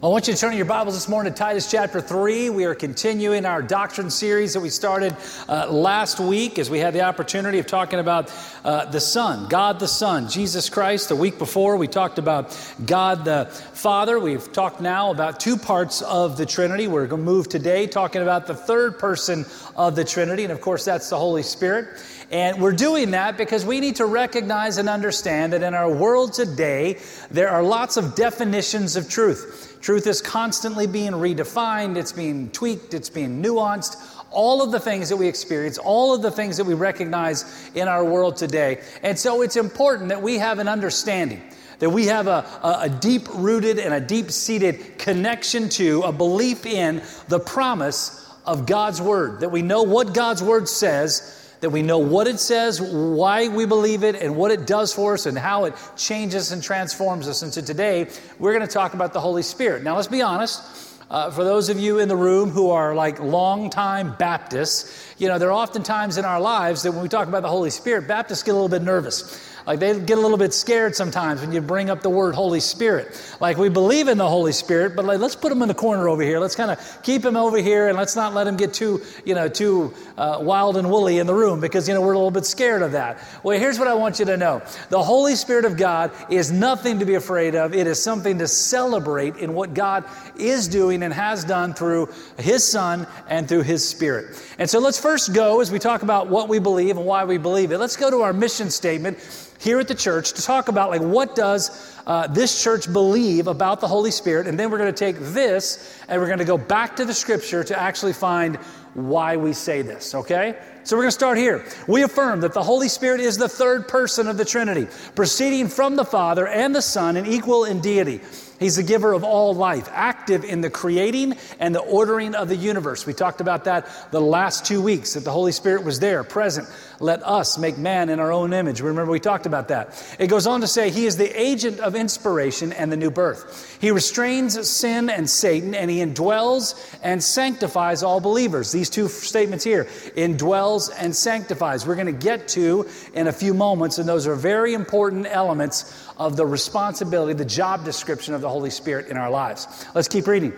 I want you to turn your Bibles this morning to Titus chapter 3. We are continuing our doctrine series that we started uh, last week as we had the opportunity of talking about uh, the Son, God the Son, Jesus Christ. The week before, we talked about God the Father. We've talked now about two parts of the Trinity. We're going to move today talking about the third person of the Trinity, and of course, that's the Holy Spirit. And we're doing that because we need to recognize and understand that in our world today, there are lots of definitions of truth. Truth is constantly being redefined, it's being tweaked, it's being nuanced. All of the things that we experience, all of the things that we recognize in our world today. And so it's important that we have an understanding that we have a, a, deep rooted and a deep seated connection to, a belief in the promise of God's Word, that we know what God's Word says that we know what it says, why we believe it, and what it does for us, and how it changes and transforms us. And so today, we're going to talk about the Holy Spirit. Now, let's be honest. Uh, for those of you in the room who are like longtime Baptists, you know, there are often times in our lives that when we talk about the Holy Spirit, Baptists get a little bit nervous. Like they get a little bit scared sometimes when you bring up the word Holy Spirit. Like we believe in the Holy Spirit, but like let's put him in the corner over here. Let's kind of keep him over here and let's not let him get too, you know, too uh, wild and woolly in the room because, you know, we're a little bit scared of that. Well, here's what I want you to know. The Holy Spirit of God is nothing to be afraid of. It is something to celebrate in what God is doing and has done through his son and through his spirit. And so let's first go as we talk about what we believe and why we believe it. Let's go to our mission statement here at the church to talk about like what does uh, this church believe about the holy spirit and then we're going to take this and we're going to go back to the scripture to actually find why we say this okay so we're going to start here we affirm that the holy spirit is the third person of the trinity proceeding from the father and the son and equal in deity He's the giver of all life, active in the creating and the ordering of the universe. We talked about that the last two weeks, that the Holy Spirit was there, present. Let us make man in our own image. Remember, we talked about that. It goes on to say, He is the agent of inspiration and the new birth. He restrains sin and Satan, and He indwells and sanctifies all believers. These two statements here indwells and sanctifies. We're going to get to in a few moments, and those are very important elements of the responsibility, the job description of the Holy Spirit in our lives. Let's keep reading.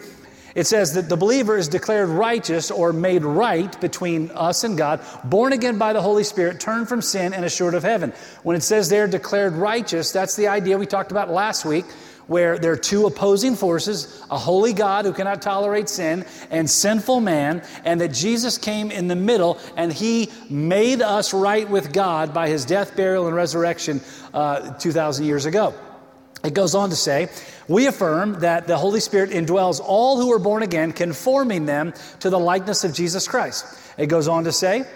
It says that the believer is declared righteous or made right between us and God, born again by the Holy Spirit, turned from sin, and assured of heaven. When it says they're declared righteous, that's the idea we talked about last week where there are two opposing forces a holy God who cannot tolerate sin and sinful man, and that Jesus came in the middle and he made us right with God by his death, burial, and resurrection uh, 2,000 years ago. It goes on to say, we affirm that the Holy Spirit indwells all who are born again, conforming them to the likeness of Jesus Christ. It goes on to say,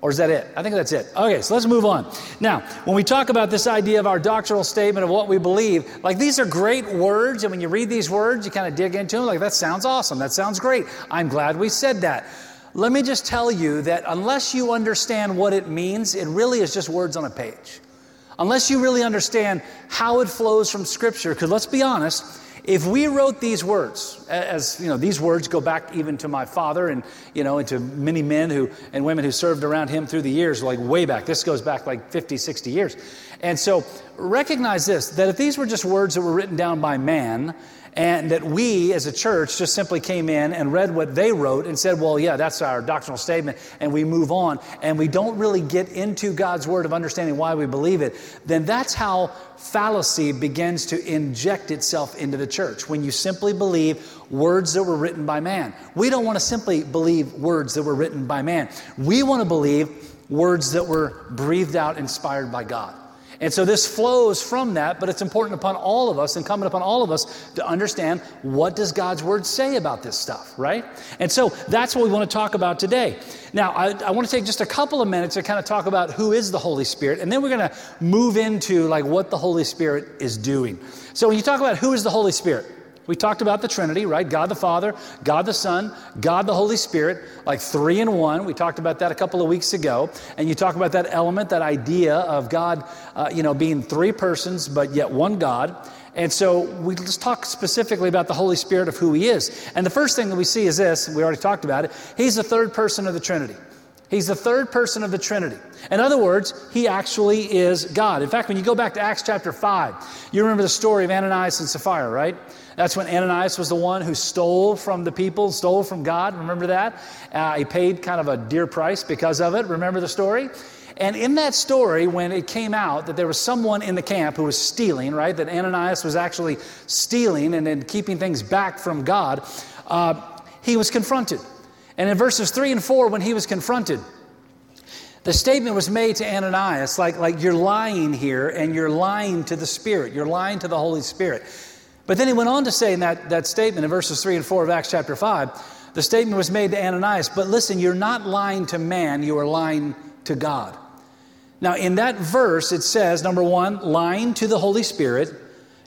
or is that it? I think that's it. Okay, so let's move on. Now, when we talk about this idea of our doctrinal statement of what we believe, like these are great words, and when you read these words, you kind of dig into them, like that sounds awesome. That sounds great. I'm glad we said that. Let me just tell you that unless you understand what it means, it really is just words on a page. Unless you really understand how it flows from Scripture, because let's be honest, if we wrote these words, as you know, these words go back even to my father and you know, into many men who and women who served around him through the years, like way back. This goes back like 50, 60 years. And so recognize this that if these were just words that were written down by man, and that we as a church just simply came in and read what they wrote and said, well, yeah, that's our doctrinal statement, and we move on, and we don't really get into God's word of understanding why we believe it, then that's how fallacy begins to inject itself into the church. When you simply believe words that were written by man. We don't want to simply believe words that were written by man. We want to believe words that were breathed out, inspired by God. And so this flows from that, but it's important upon all of us, and coming upon all of us, to understand what does God's word say about this stuff, right? And so that's what we want to talk about today. Now, I, I want to take just a couple of minutes to kind of talk about who is the Holy Spirit, and then we're going to move into like what the Holy Spirit is doing. So when you talk about who is the Holy Spirit, we talked about the Trinity, right? God the Father, God the Son, God the Holy Spirit, like three in one. We talked about that a couple of weeks ago. And you talk about that element, that idea of God, uh, you know, being three persons, but yet one God. And so we just talk specifically about the Holy Spirit of who He is. And the first thing that we see is this, we already talked about it, He's the third person of the Trinity. He's the third person of the Trinity. In other words, he actually is God. In fact, when you go back to Acts chapter 5, you remember the story of Ananias and Sapphira, right? That's when Ananias was the one who stole from the people, stole from God. Remember that? Uh, he paid kind of a dear price because of it. Remember the story? And in that story, when it came out that there was someone in the camp who was stealing, right, that Ananias was actually stealing and then keeping things back from God, uh, he was confronted. And in verses 3 and 4, when he was confronted, the statement was made to Ananias like, like you're lying here and you're lying to the Spirit, you're lying to the Holy Spirit. But then he went on to say in that, that statement in verses 3 and 4 of Acts chapter 5, the statement was made to Ananias, but listen, you're not lying to man, you are lying to God. Now, in that verse, it says, number one, lying to the Holy Spirit.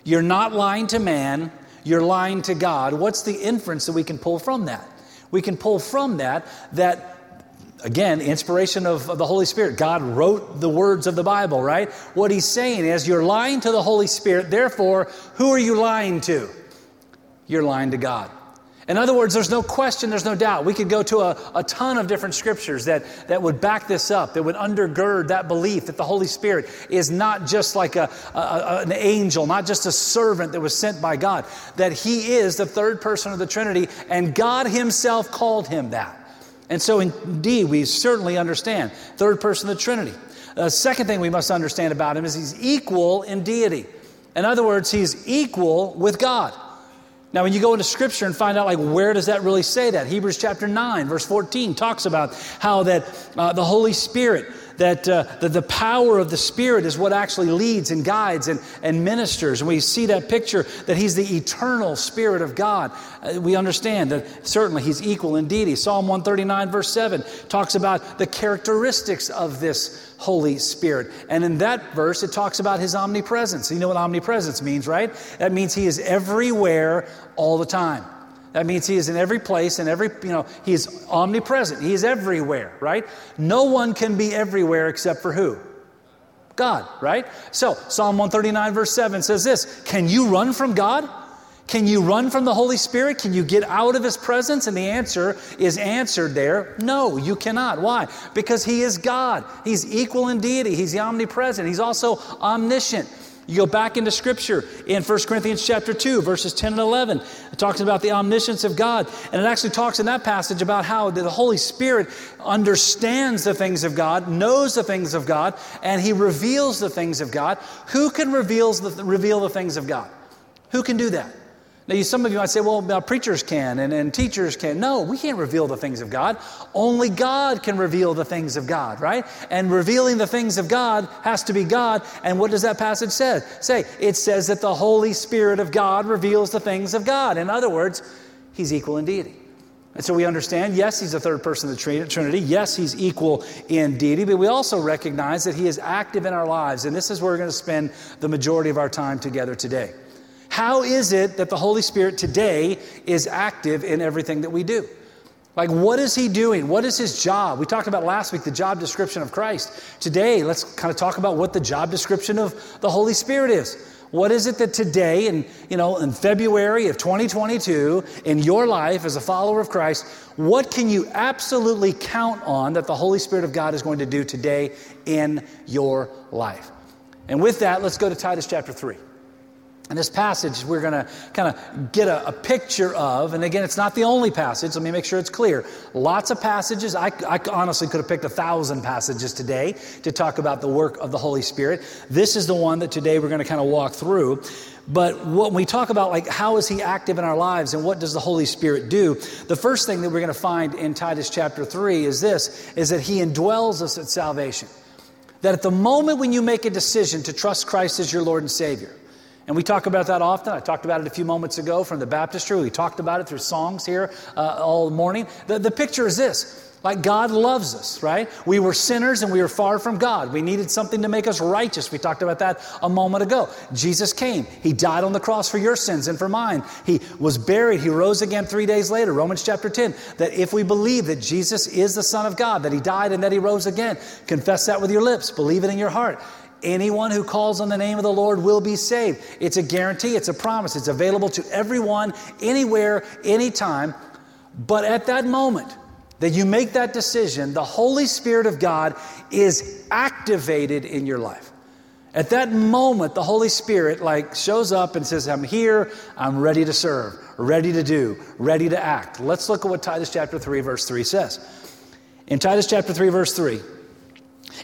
You're not lying to man, you're lying to God. What's the inference that we can pull from that? We can pull from that that again, inspiration of, of, the Holy Spirit. God wrote the words of the Bible, right? What he's saying is, you're lying to the Holy Spirit, therefore, who are you lying to? You're lying to God. In other words, there's no question, there's no doubt. We could go to a, a ton of different scriptures that, that would back this up, that would undergird that belief that the Holy Spirit is not just like a, a, an angel, not just a servant that was sent by God, that He is the third person of the Trinity, and God Himself called Him that. And so, indeed, we certainly understand third person of the Trinity. The second thing we must understand about Him is He's equal in deity. In other words, He's equal with God. Now, when you go into scripture and find out, like, where does that really say that? Hebrews chapter 9, verse 14 talks about how that uh, the Holy Spirit that, uh, that the power of the Spirit is what actually leads and guides and, and ministers. And we see that picture that He's the eternal Spirit of God. Uh, we understand that certainly He's equal in deity. Psalm 139, verse 7, talks about the characteristics of this Holy Spirit. And in that verse, it talks about His omnipresence. You know what omnipresence means, right? That means He is everywhere all the time. That means he is in every place and every, you know, he is omnipresent. He is everywhere, right? No one can be everywhere except for who? God, right? So, Psalm 139, verse 7 says this Can you run from God? Can you run from the Holy Spirit? Can you get out of His presence? And the answer is answered there no, you cannot. Why? Because He is God. He's equal in deity, He's omnipresent, He's also omniscient. You go back into scripture in 1 Corinthians chapter 2, verses 10 and 11. It talks about the omniscience of God. And it actually talks in that passage about how the Holy Spirit understands the things of God, knows the things of God, and he reveals the things of God. Who can reveal the, reveal the things of God? Who can do that? Now, some of you might say, well, preachers can and, and teachers can. No, we can't reveal the things of God. Only God can reveal the things of God, right? And revealing the things of God has to be God. And what does that passage say? Say, it says that the Holy Spirit of God reveals the things of God. In other words, He's equal in deity. And so we understand, yes, he's the third person of the Trinity. Yes, he's equal in deity, but we also recognize that he is active in our lives. And this is where we're going to spend the majority of our time together today. How is it that the Holy Spirit today is active in everything that we do? Like, what is he doing? What is his job? We talked about last week the job description of Christ. Today, let's kind of talk about what the job description of the Holy Spirit is. What is it that today, in, you know, in February of 2022, in your life as a follower of Christ, what can you absolutely count on that the Holy Spirit of God is going to do today in your life? And with that, let's go to Titus chapter 3. And this passage we're going to kind of get a, a, picture of, and again, it's not the only passage. Let me make sure it's clear. Lots of passages. I, I, honestly could have picked a thousand passages today to talk about the work of the Holy Spirit. This is the one that today we're going to kind of walk through. But when we talk about like how is he active in our lives and what does the Holy Spirit do, the first thing that we're going to find in Titus chapter 3 is this, is that he indwells us at salvation. That at the moment when you make a decision to trust Christ as your Lord and Savior, and we talk about that often. I talked about it a few moments ago from the baptistry. We talked about it through songs here uh, all morning. The, the picture is this like God loves us, right? We were sinners and we were far from God. We needed something to make us righteous. We talked about that a moment ago. Jesus came. He died on the cross for your sins and for mine. He was buried. He rose again three days later. Romans chapter 10. That if we believe that Jesus is the Son of God, that He died and that He rose again, confess that with your lips, believe it in your heart. Anyone who calls on the name of the Lord will be saved. It's a guarantee, it's a promise, it's available to everyone, anywhere, anytime. But at that moment, that you make that decision, the Holy Spirit of God is activated in your life. At that moment, the Holy Spirit like shows up and says, I'm here, I'm ready to serve, ready to do, ready to act. Let's look at what Titus chapter 3, verse 3 says. In Titus chapter 3, verse 3,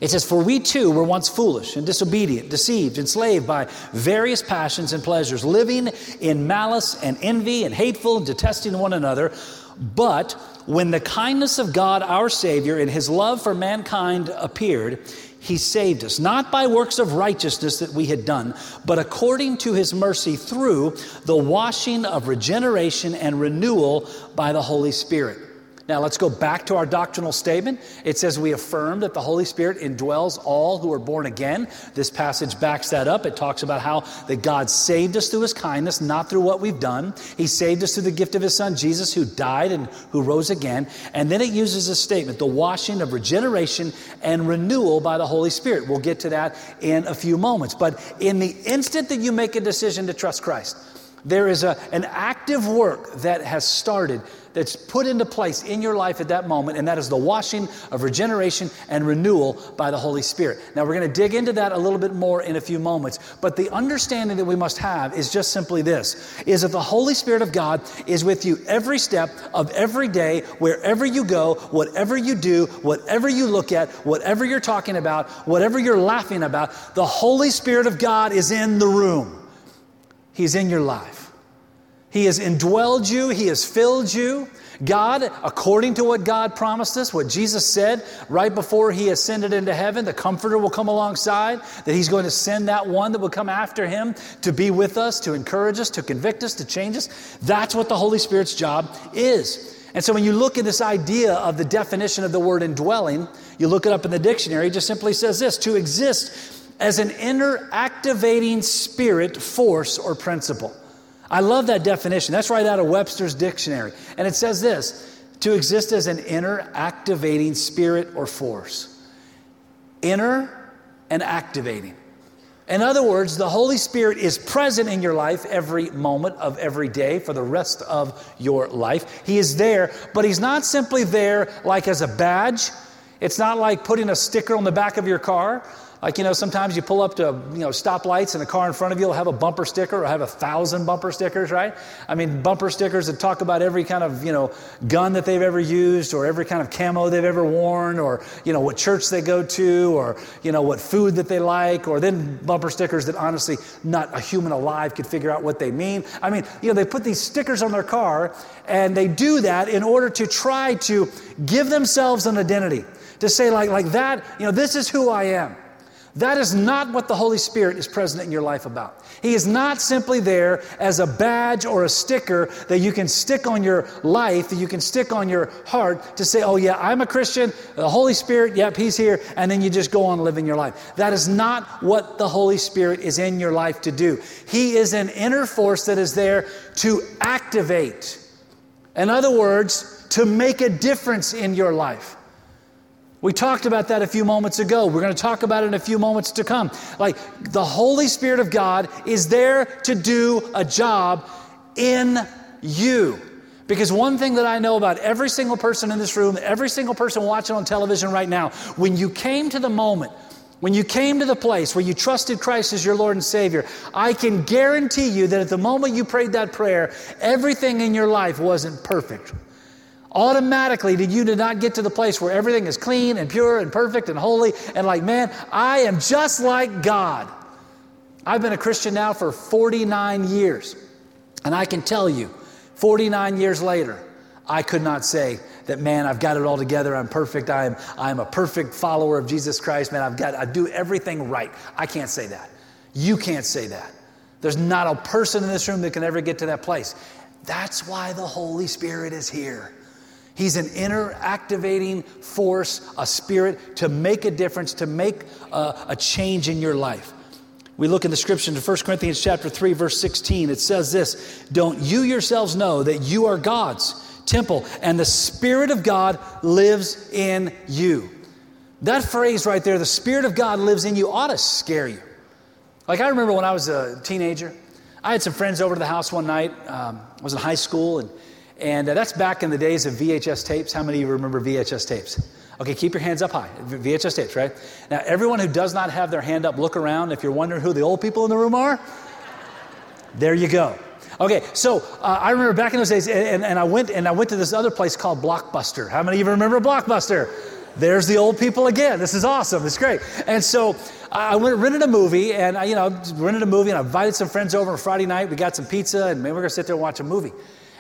it says, For we too were once foolish and disobedient, deceived, enslaved by various passions and pleasures, living in malice and envy and hateful, and detesting one another. But when the kindness of God our Savior and his love for mankind appeared, he saved us, not by works of righteousness that we had done, but according to his mercy through the washing of regeneration and renewal by the Holy Spirit now let's go back to our doctrinal statement. It says we affirm that the Holy Spirit indwells all who are born again. This passage backs that up. It talks about how that God saved us through his kindness, not through what we've done. He saved us through the gift of his son Jesus who died and who rose again. And then it uses a statement, the washing of regeneration and renewal by the Holy Spirit. We'll get to that in a few moments. But in the instant that you make a decision to trust Christ, there is a, an active work that has started that's put into place in your life at that moment, and that is the washing of regeneration and renewal by the Holy Spirit. Now, we're going to dig into that a little bit more in a few moments, but the understanding that we must have is just simply this is that the Holy Spirit of God is with you every step of every day, wherever you go, whatever you do, whatever you look at, whatever you're talking about, whatever you're laughing about, the Holy Spirit of God is in the room. He's in your life. He has indwelled you, He has filled you. God, according to what God promised us, what Jesus said right before He ascended into heaven, the Comforter will come alongside, that He's going to send that one that will come after Him to be with us, to encourage us, to convict us, to change us. That's what the Holy Spirit's job is. And so when you look at this idea of the definition of the word indwelling, you look it up in the dictionary, it just simply says this to exist as an inner activating spirit, force, or principle. I love that definition. That's right out of Webster's dictionary. And it says this to exist as an inner activating spirit or force. Inner and activating. In other words, the Holy Spirit is present in your life every moment of every day for the rest of your life. He is there, but He's not simply there like as a badge. It's not like putting a sticker on the back of your car. Like, you know, sometimes you pull up to, you know, stoplights and a car in front of you will have a bumper sticker or have a thousand bumper stickers, right? I mean, bumper stickers that talk about every kind of, you know, gun that they've ever used or every kind of camo they've ever worn or, you know, what church they go to or, you know, what food that they like or then bumper stickers that honestly not a human alive could figure out what they mean. I mean, you know, they put these stickers on their car and they do that in order to try to give themselves an identity. To say like, like that, you know, this is who I am. That is not what the Holy Spirit is present in your life about. He is not simply there as a badge or a sticker that you can stick on your life, that you can stick on your heart to say, oh, yeah, I'm a Christian, the Holy Spirit, yep, He's here, and then you just go on living your life. That is not what the Holy Spirit is in your life to do. He is an inner force that is there to activate. In other words, to make a difference in your life. We talked about that a few moments ago. We're going to talk about it in a few moments to come. Like the Holy Spirit of God is there to do a job in you. Because one thing that I know about every single person in this room, every single person watching on television right now, when you came to the moment, when you came to the place where you trusted Christ as your Lord and Savior, I can guarantee you that at the moment you prayed that prayer, everything in your life wasn't perfect. Automatically, did you did not get to the place where everything is clean and pure and perfect and holy and like, man, I am just like God. I've been a Christian now for 49 years. And I can tell you, 49 years later, I could not say that, man, I've got it all together. I'm perfect. I am, I am a perfect follower of Jesus Christ. Man, I've got, I do everything right. I can't say that. You can't say that. There's not a person in this room that can ever get to that place. That's why the Holy Spirit is here. He's an inner activating force, a spirit to make a difference, to make a, a change in your life. We look in the scripture in 1 Corinthians chapter 3 verse 16. It says this, "Don't you yourselves know that you are God's temple and the spirit of God lives in you?" That phrase right there, the spirit of God lives in you ought to scare you. Like I remember when I was a teenager, I had some friends over to the house one night. Um, I was in high school and And uh, that's back in the days of VHS tapes. How many of you remember VHS tapes? Okay, keep your hands up high. VHS tapes, right? Now, everyone who does not have their hand up, look around. If you're wondering who the old people in the room are, there you go. Okay, so uh, I remember back in those days, and, and, I went and I went to this other place called Blockbuster. How many of you remember Blockbuster? There's the old people again. This is awesome. It's great. And so I went rented a movie, and I, you know, rented a movie, and I invited some friends over on Friday night. We got some pizza, and maybe we're gonna sit there and watch a movie.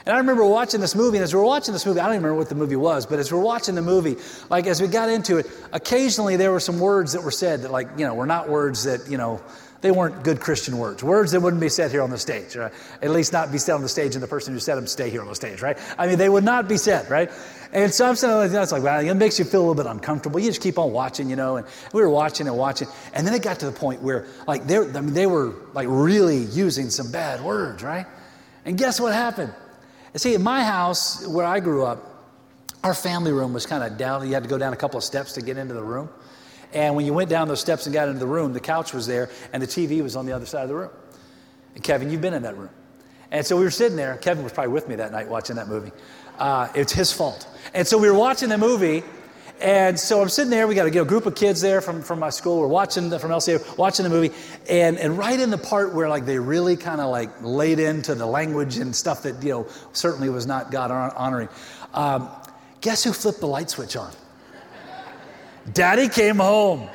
And I remember watching this movie, and as we were watching this movie, I don't even remember what the movie was, but as we are watching the movie, like as we got into it, occasionally there were some words that were said that, like, you know, were not words that, you know, they weren't good Christian words. Words that wouldn't be said here on the stage, right? At least not be said on the stage, and the person who said them stay here on the stage, right? I mean, they would not be said, right? And so I'm saying, it's like, well, it makes you feel a little bit uncomfortable. You just keep on watching, you know. And we were watching and watching, and then it got to the point where, like, they, I mean, they were like really using some bad words, right? And guess what happened? And see, in my house where I grew up, our family room was kind of down. You had to go down a couple of steps to get into the room. And when you went down those steps and got into the room, the couch was there and the TV was on the other side of the room. And Kevin, you've been in that room. And so we were sitting there. Kevin was probably with me that night watching that movie. Uh, it's his fault. And so we were watching the movie. And so I'm sitting there. We got a, a group of kids there from, from my school. We're watching the, from LCA, watching the movie. And, and right in the part where like they really kind of like laid into the language and stuff that, you know, certainly was not God honoring. Um, guess who flipped the light switch on? Daddy came home.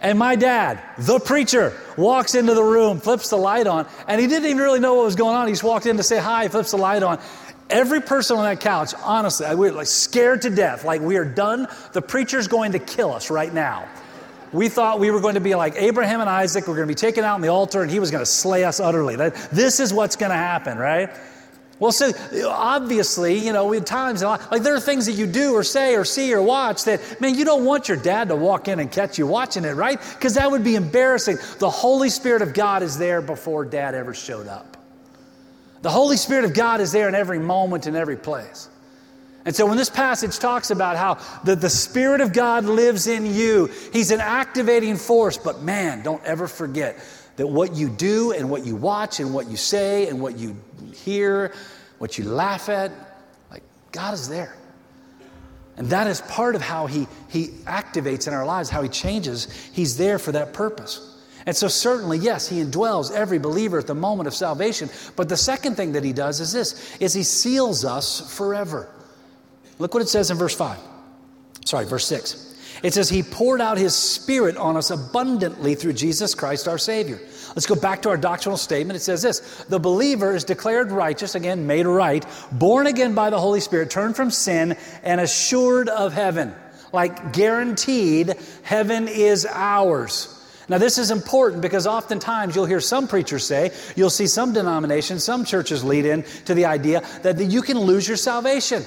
And my dad, the preacher, walks into the room, flips the light on, and he didn't even really know what was going on. He just walked in to say hi, flips the light on. Every person on that couch, honestly, we were like scared to death, like we are done. The preacher's going to kill us right now. We thought we were going to be like Abraham and Isaac, we're going to be taken out on the altar, and he was going to slay us utterly. This is what's going to happen, right? Well, so obviously, you know, we at times, like there are things that you do or say or see or watch that, man, you don't want your dad to walk in and catch you watching it, right? Because that would be embarrassing. The Holy Spirit of God is there before dad ever showed up. The Holy Spirit of God is there in every moment and every place. And so when this passage talks about how the, the Spirit of God lives in you, He's an activating force, but man, don't ever forget that what you do and what you watch and what you say and what you hear, what you laugh at, like God is there. And that is part of how he, he activates in our lives, how He changes. He's there for that purpose. And so, certainly, yes, He indwells every believer at the moment of salvation. But the second thing that He does is this: is He seals us forever. Look what it says in verse five. Sorry, verse six. It says, He poured out His Spirit on us abundantly through Jesus Christ our Savior. Let's go back to our doctrinal statement. It says this The believer is declared righteous, again, made right, born again by the Holy Spirit, turned from sin, and assured of heaven. Like guaranteed, heaven is ours. Now, this is important because oftentimes you'll hear some preachers say, you'll see some denominations, some churches lead in to the idea that you can lose your salvation.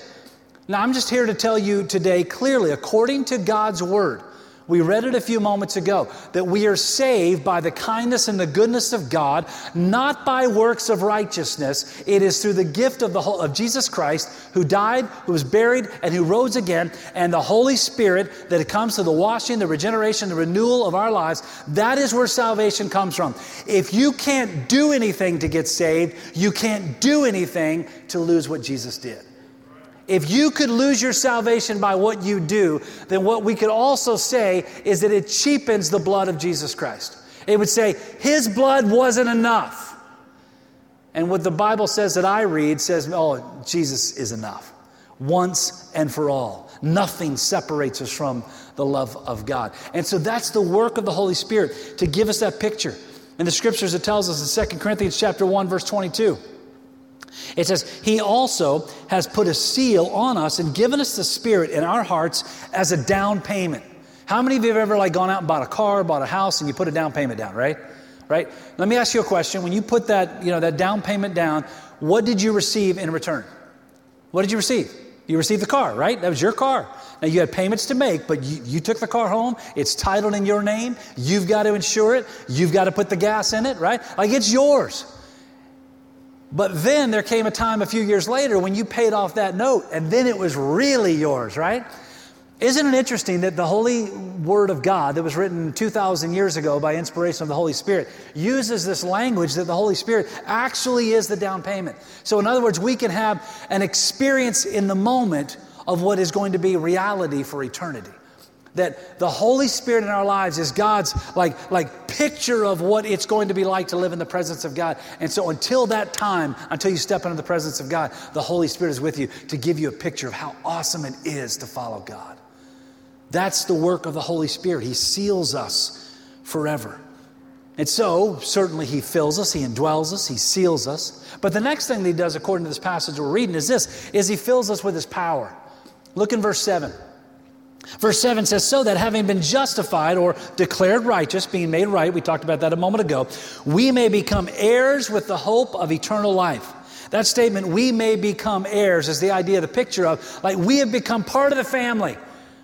Now, I'm just here to tell you today clearly, according to God's word, we read it a few moments ago that we are saved by the kindness and the goodness of God, not by works of righteousness. It is through the gift of the of Jesus Christ, who died, who was buried, and who rose again, and the Holy Spirit that it comes to the washing, the regeneration, the renewal of our lives. That is where salvation comes from. If you can't do anything to get saved, you can't do anything to lose what Jesus did. If you could lose your salvation by what you do, then what we could also say is that it cheapens the blood of Jesus Christ. It would say, His blood wasn't enough. And what the Bible says that I read says, Oh, Jesus is enough. Once and for all. Nothing separates us from the love of God. And so that's the work of the Holy Spirit to give us that picture. In the scriptures, it tells us in 2 Corinthians chapter 1, verse 22. It says, He also has put a seal on us and given us the Spirit in our hearts as a down payment. How many of you have ever like gone out and bought a car, bought a house, and you put a down payment down, right? Right? Let me ask you a question. When you put that, you know, that down payment down, what did you receive in return? What did you receive? You received the car, right? That was your car. Now you had payments to make, but you, you took the car home. It's titled in your name. You've got to insure it. You've got to put the gas in it, right? Like it's yours. But then there came a time a few years later when you paid off that note, and then it was really yours, right? Isn't it interesting that the Holy Word of God, that was written 2,000 years ago by inspiration of the Holy Spirit, uses this language that the Holy Spirit actually is the down payment? So, in other words, we can have an experience in the moment of what is going to be reality for eternity that the Holy Spirit in our lives is God's like, like picture of what it's going to be like to live in the presence of God. And so until that time, until you step into the presence of God, the Holy Spirit is with you to give you a picture of how awesome it is to follow God. That's the work of the Holy Spirit. He seals us forever. And so, certainly, He fills us, He indwells us, He seals us. But the next thing that He does, according to this passage we're reading, is this, is He fills us with His power. Look in verse 7. Verse 7 says, So that having been justified or declared righteous, being made right, we talked about that a moment ago, we may become heirs with the hope of eternal life. That statement, we may become heirs, is the idea, the picture of like we have become part of the family.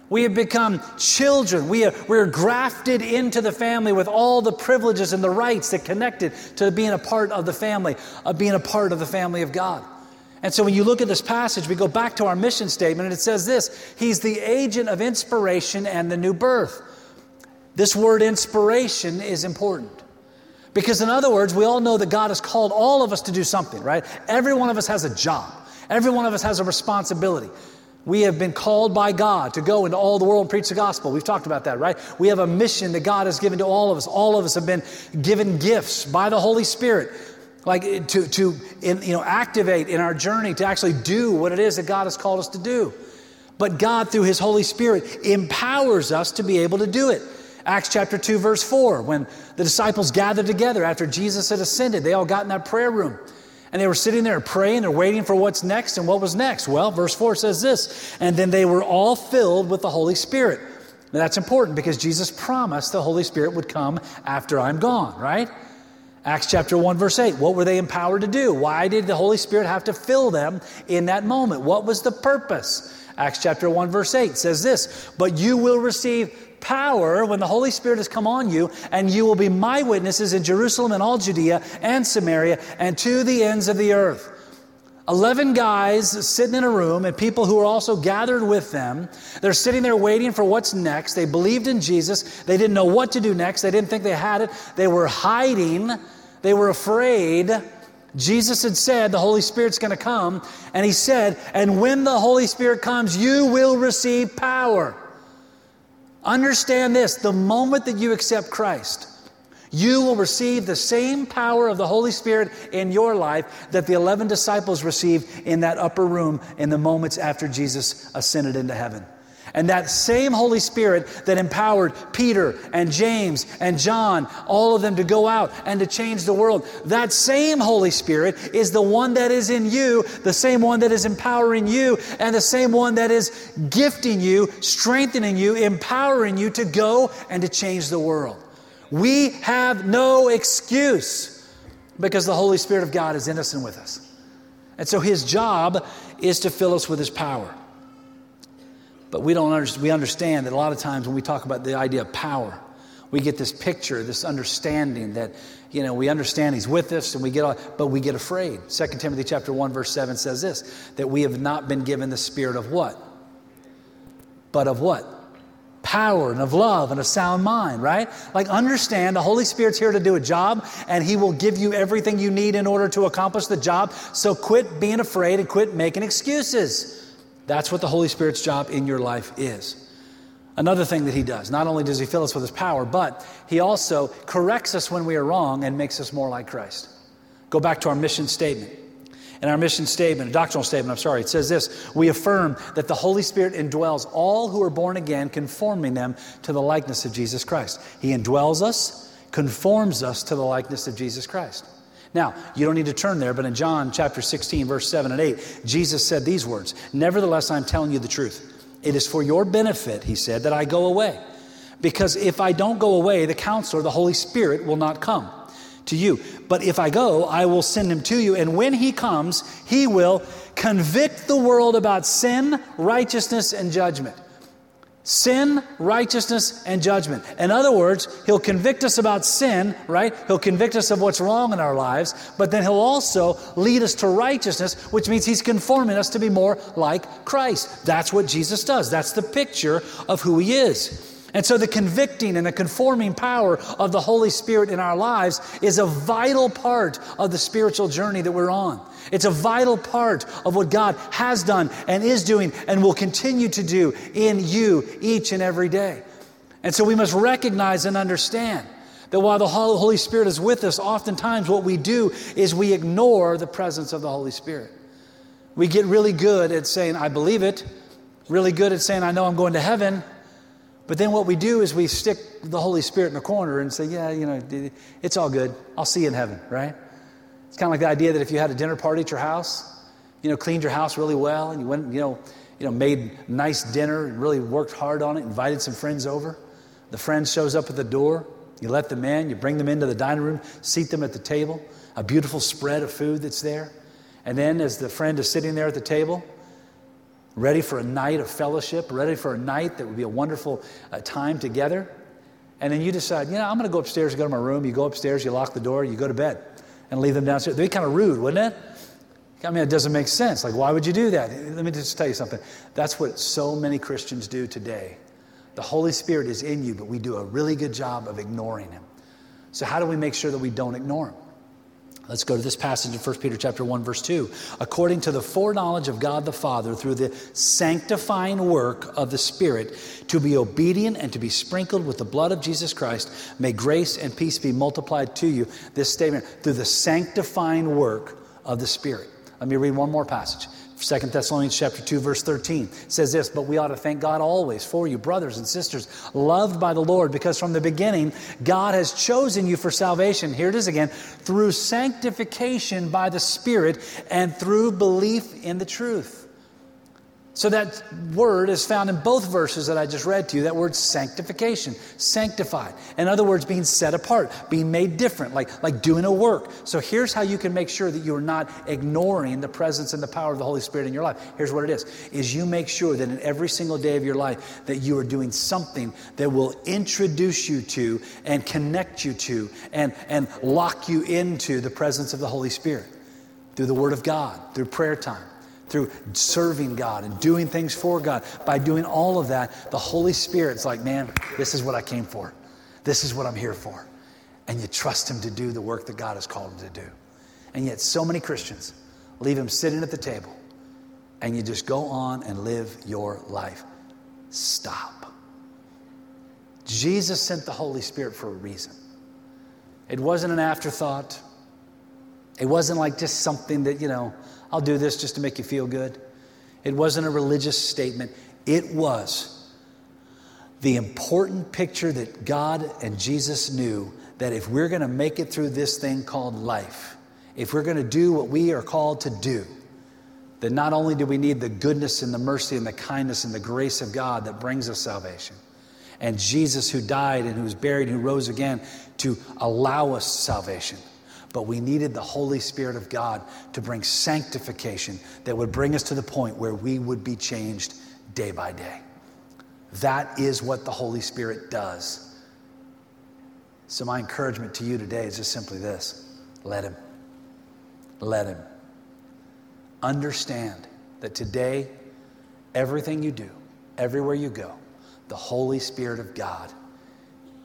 We have become children. We are, we're grafted into the family with all the privileges and the rights that connected to being a part of the family, of being a part of the family of God. And so when you look at this passage, we go back to our mission statement and it says this He's the agent of inspiration and the new birth. This word inspiration is important. Because, in other words, we all know that God has called all of us to do something, right? Every one of us has a job, every one of us has a responsibility. We have been called by God to go into all the world and preach the gospel. We've talked about that, right? We have a mission that God has given to all of us. All of us have been given gifts by the Holy Spirit like to, to in, you know, activate in our journey to actually do what it is that God has called us to do. But God, through His Holy Spirit, empowers us to be able to do it. Acts chapter 2, verse 4, when the disciples gathered together after Jesus had ascended, they all got in that prayer room. And they were sitting there praying, they're waiting for what's next. And what was next? Well, verse 4 says this And then they were all filled with the Holy Spirit. Now that's important because Jesus promised the Holy Spirit would come after I'm gone, right? Acts chapter 1, verse 8. What were they empowered to do? Why did the Holy Spirit have to fill them in that moment? What was the purpose? Acts chapter 1, verse 8 says this But you will receive power when the Holy Spirit has come on you, and you will be my witnesses in Jerusalem and all Judea and Samaria and to the ends of the earth. 11 guys sitting in a room and people who are also gathered with them. They're sitting there waiting for what's next. They believed in Jesus. They didn't know what to do next. They didn't think they had it. They were hiding. They were afraid. Jesus had said the Holy Spirit's going to come. And he said, And when the Holy Spirit comes, you will receive power. Understand this the moment that you accept Christ, you will receive the same power of the Holy Spirit in your life that the 11 disciples received in that upper room in the moments after Jesus ascended into heaven. And that same Holy Spirit that empowered Peter and James and John, all of them to go out and to change the world, that same Holy Spirit is the one that is in you, the same one that is empowering you, and the same one that is gifting you, strengthening you, empowering you to go and to change the world. We have no excuse because the Holy Spirit of God is innocent with us. And so his job is to fill us with his power. But we don't we understand that a lot of times when we talk about the idea of power, we get this picture, this understanding that, you know, we understand he's with us and we get, but we get afraid. 2 Timothy chapter 1 verse 7 says this, that we have not been given the spirit of what? But of what? power and of love and a sound mind, right? Like, understand the Holy Spirit's here to do a job and He will give you everything you need in order to accomplish the job. So quit being afraid and quit making excuses. That's what the Holy Spirit's job in your life is. Another thing that He does, not only does He fill us with His power, but He also corrects us when we are wrong and makes us more like Christ. Go back to our mission statement. In our mission statement, a doctrinal statement, I'm sorry, it says this We affirm that the Holy Spirit indwells all who are born again, conforming them to the likeness of Jesus Christ. He indwells us, conforms us to the likeness of Jesus Christ. Now, you don't need to turn there, but in John chapter 16, verse 7 and 8, Jesus said these words Nevertheless, I'm telling you the truth. It is for your benefit, he said, that I go away. Because if I don't go away, the counselor, the Holy Spirit, will not come to you. But if I go, I will send him to you. And when he comes, he will convict the world about sin, righteousness, and judgment. Sin, righteousness, and judgment. In other words, He'll convict us about sin, right? He'll convict us of what's wrong in our lives, but then He'll also lead us to righteousness, which means He's conforming us to be more like Christ. That's what Jesus does. That's the picture of who He is. And so the convicting and the conforming power of the Holy Spirit in our lives is a vital part of the spiritual journey that we're on. It's a vital part of what God has done and is doing and will continue to do in you each and every day. And so we must recognize and understand that while the Holy Spirit is with us, oftentimes what we do is we ignore the presence of the Holy Spirit. We get really good at saying, I believe it, really good at saying, I know I'm going to heaven. But then what we do is we stick the Holy Spirit in a corner and say, yeah, you know, it's all good. I'll see you in heaven, right? It's kind of like the idea that if you had a dinner party at your house, you know, cleaned your house really well, and you went, you know, you know, made nice dinner and really worked hard on it, invited some friends over. The friend shows up at the door. You let them in. You bring them into the dining room, seat them at the table. A beautiful spread of food that's there. And then, as the friend is sitting there at the table, ready for a night of fellowship, ready for a night that would be a wonderful uh, time together. And then you decide, you know, I'm going to go upstairs, and go to my room. You go upstairs, you lock the door, you go to bed and leave them downstairs. They'd be kind of rude, wouldn't it? I mean, it doesn't make sense. Like, why would you do that? Let me just tell you something. That's what so many Christians do today. The Holy Spirit is in you, but we do a really good job of ignoring Him. So, how do we make sure that we don't ignore Him? Let's go to this passage in 1 Peter chapter 1 verse 2. According to the foreknowledge of God the Father through the sanctifying work of the Spirit to be obedient and to be sprinkled with the blood of Jesus Christ, may grace and peace be multiplied to you. This statement through the sanctifying work of the Spirit. Let me read one more passage. Second Thessalonians chapter 2 verse 13 says this, but we ought to thank God always for you brothers and sisters loved by the Lord because from the beginning God has chosen you for salvation. Here it is again, through sanctification by the Spirit and through belief in the truth. So that word is found in both verses that I just read to you. That word sanctification, sanctified. In other words, being set apart, being made different, like, like doing a work. So here's how you can make sure that you're not ignoring the presence and the power of the Holy Spirit in your life. Here's what it is, is you make sure that in every single day of your life that you are doing something that will introduce you to and connect you to and, and lock you into the presence of the Holy Spirit through the Word of God, through prayer time through serving God and doing things for God. By doing all of that, the Holy Spirit's like, man, this is what I came for. This is what I'm here for. And you trust Him to do the work that God has called Him to do. And yet, so many Christians leave Him sitting at the table and you just go on and live your life. Stop. Jesus sent the Holy Spirit for a reason. It wasn't an afterthought. It wasn't like just something that, you know, I'll do this just to make you feel good. It wasn't a religious statement, it was the important picture that God and Jesus knew that if we're going to make it through this thing called life, if we're going to do what we are called to do, then not only do we need the goodness and the mercy and the kindness and the grace of God that brings us salvation, and Jesus who died and who was buried and who rose again to allow us salvation, but we needed the Holy Spirit of God to bring sanctification that would bring us to the point where we would be changed day by day. That is what the Holy Spirit does. So, my encouragement to you today is just simply this let Him. Let Him. Understand that today, everything you do, everywhere you go, the Holy Spirit of God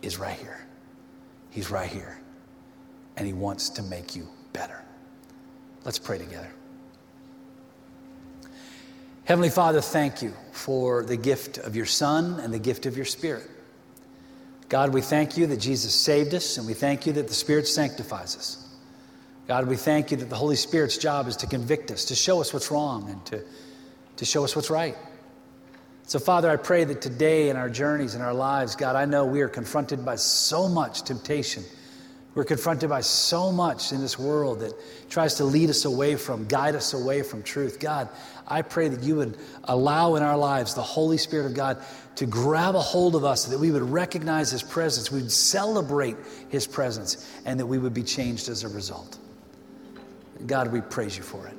is right here. He's right here and He wants to make you better. Let's pray together. Heavenly Father, thank you for the gift of your Son and the gift of your Spirit. God, we thank you that Jesus saved us, and we thank you that the Spirit sanctifies us. God, we thank you that the Holy Spirit's job is to convict us, to show us what's wrong, and to, to show us what's right. So, Father, I pray that today in our journeys in our lives, God, I know we are confronted by so much temptation we're confronted by so much in this world that tries to lead us away from, guide us away from truth. God, I pray that you would allow in our lives the Holy Spirit of God to grab a hold of us, that we would recognize His presence, we would celebrate His presence, and that we would be changed as a result. God, we praise you for it.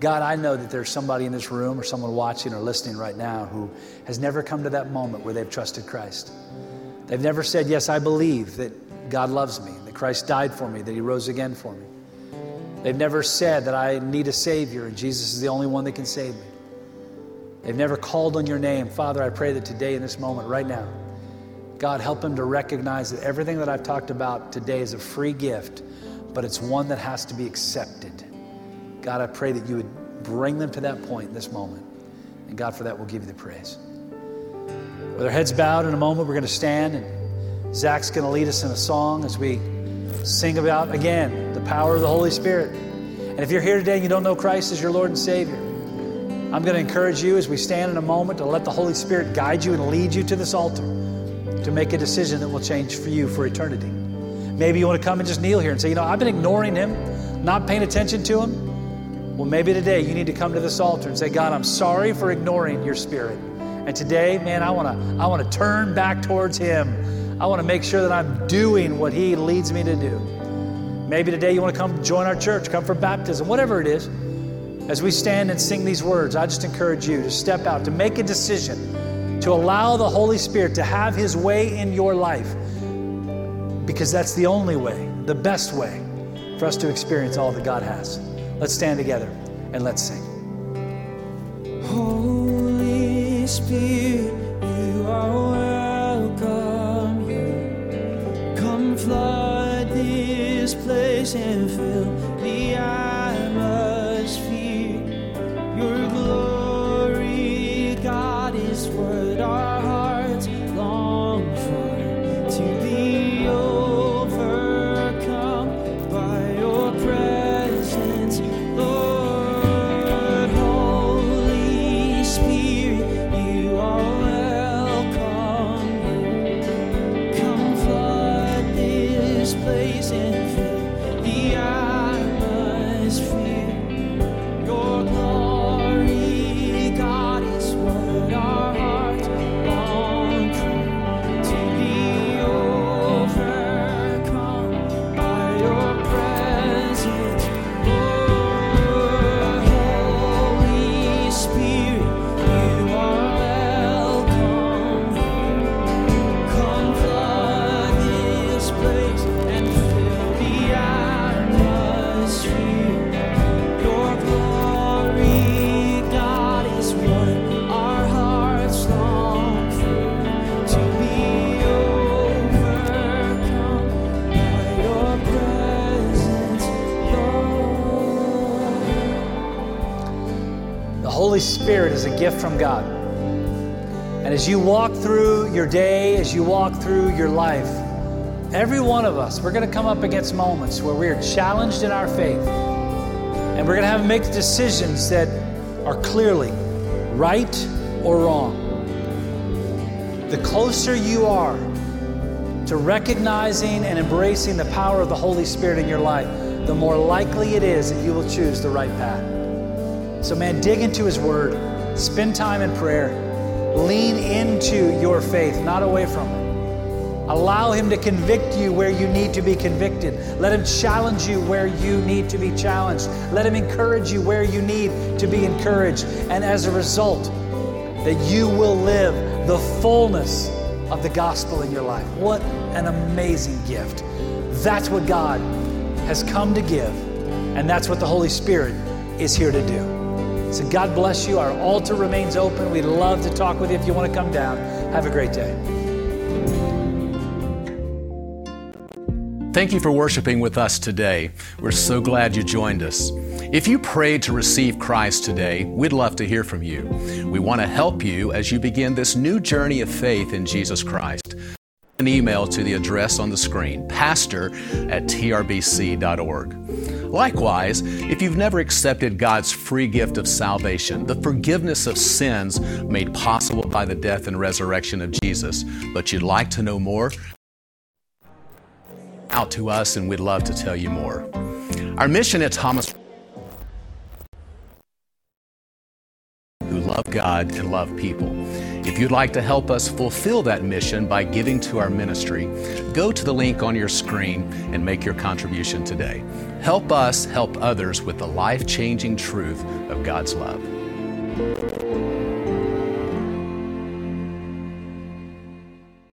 God, I know that there's somebody in this room or someone watching or listening right now who has never come to that moment where they've trusted Christ. They've never said, Yes, I believe that God loves me, that Christ died for me, that He rose again for me. They've never said that I need a Savior and Jesus is the only one that can save me. They've never called on your name. Father, I pray that today, in this moment, right now, God, help them to recognize that everything that I've talked about today is a free gift, but it's one that has to be accepted. God, I pray that you would bring them to that point in this moment. And God, for that, we'll give you the praise. With our heads bowed in a moment, we're going to stand, and Zach's going to lead us in a song as we sing about, again, the power of the Holy Spirit. And if you're here today and you don't know Christ as your Lord and Savior, I'm going to encourage you as we stand in a moment to let the Holy Spirit guide you and lead you to this altar to make a decision that will change for you for eternity. Maybe you want to come and just kneel here and say, you know, I've been ignoring him, not paying attention to him. Well, maybe today you need to come to this altar and say, God, I'm sorry for ignoring your spirit. And today, man, I want to I want to turn back towards him. I want to make sure that I'm doing what he leads me to do. Maybe today you want to come join our church, come for baptism, whatever it is. As we stand and sing these words, I just encourage you to step out, to make a decision, to allow the Holy Spirit to have His way in your life, because that's the only way, the best way for us to experience all that God has. Let's stand together and let's sing. Holy Spirit, you are Holy Spirit is a gift from God. And as you walk through your day, as you walk through your life, every one of us, we're going to come up against moments where we are challenged in our faith. And we're going to have to make decisions that are clearly right or wrong. The closer you are to recognizing and embracing the power of the Holy Spirit in your life, the more likely it is that you will choose the right path. So, man, dig into His Word, spend time in prayer, lean into your faith, not away from it. Allow Him to convict you where you need to be convicted. Let Him challenge you where you need to be challenged. Let Him encourage you where you need to be encouraged. And as a result, that you will live the fullness of the gospel in your life. What an amazing gift. That's what God has come to give, and that's what the Holy Spirit is here to do. So, God bless you. Our altar remains open. We'd love to talk with you if you want to come down. Have a great day. Thank you for worshiping with us today. We're so glad you joined us. If you prayed to receive Christ today, we'd love to hear from you. We want to help you as you begin this new journey of faith in Jesus Christ. An email to the address on the screen, pastor at trbc.org. Likewise, if you've never accepted God's free gift of salvation, the forgiveness of sins made possible by the death and resurrection of Jesus, but you'd like to know more, out to us and we'd love to tell you more. Our mission at Thomas who love God and love people. If you'd like to help us fulfill that mission by giving to our ministry, go to the link on your screen and make your contribution today. Help us help others with the life changing truth of God's love.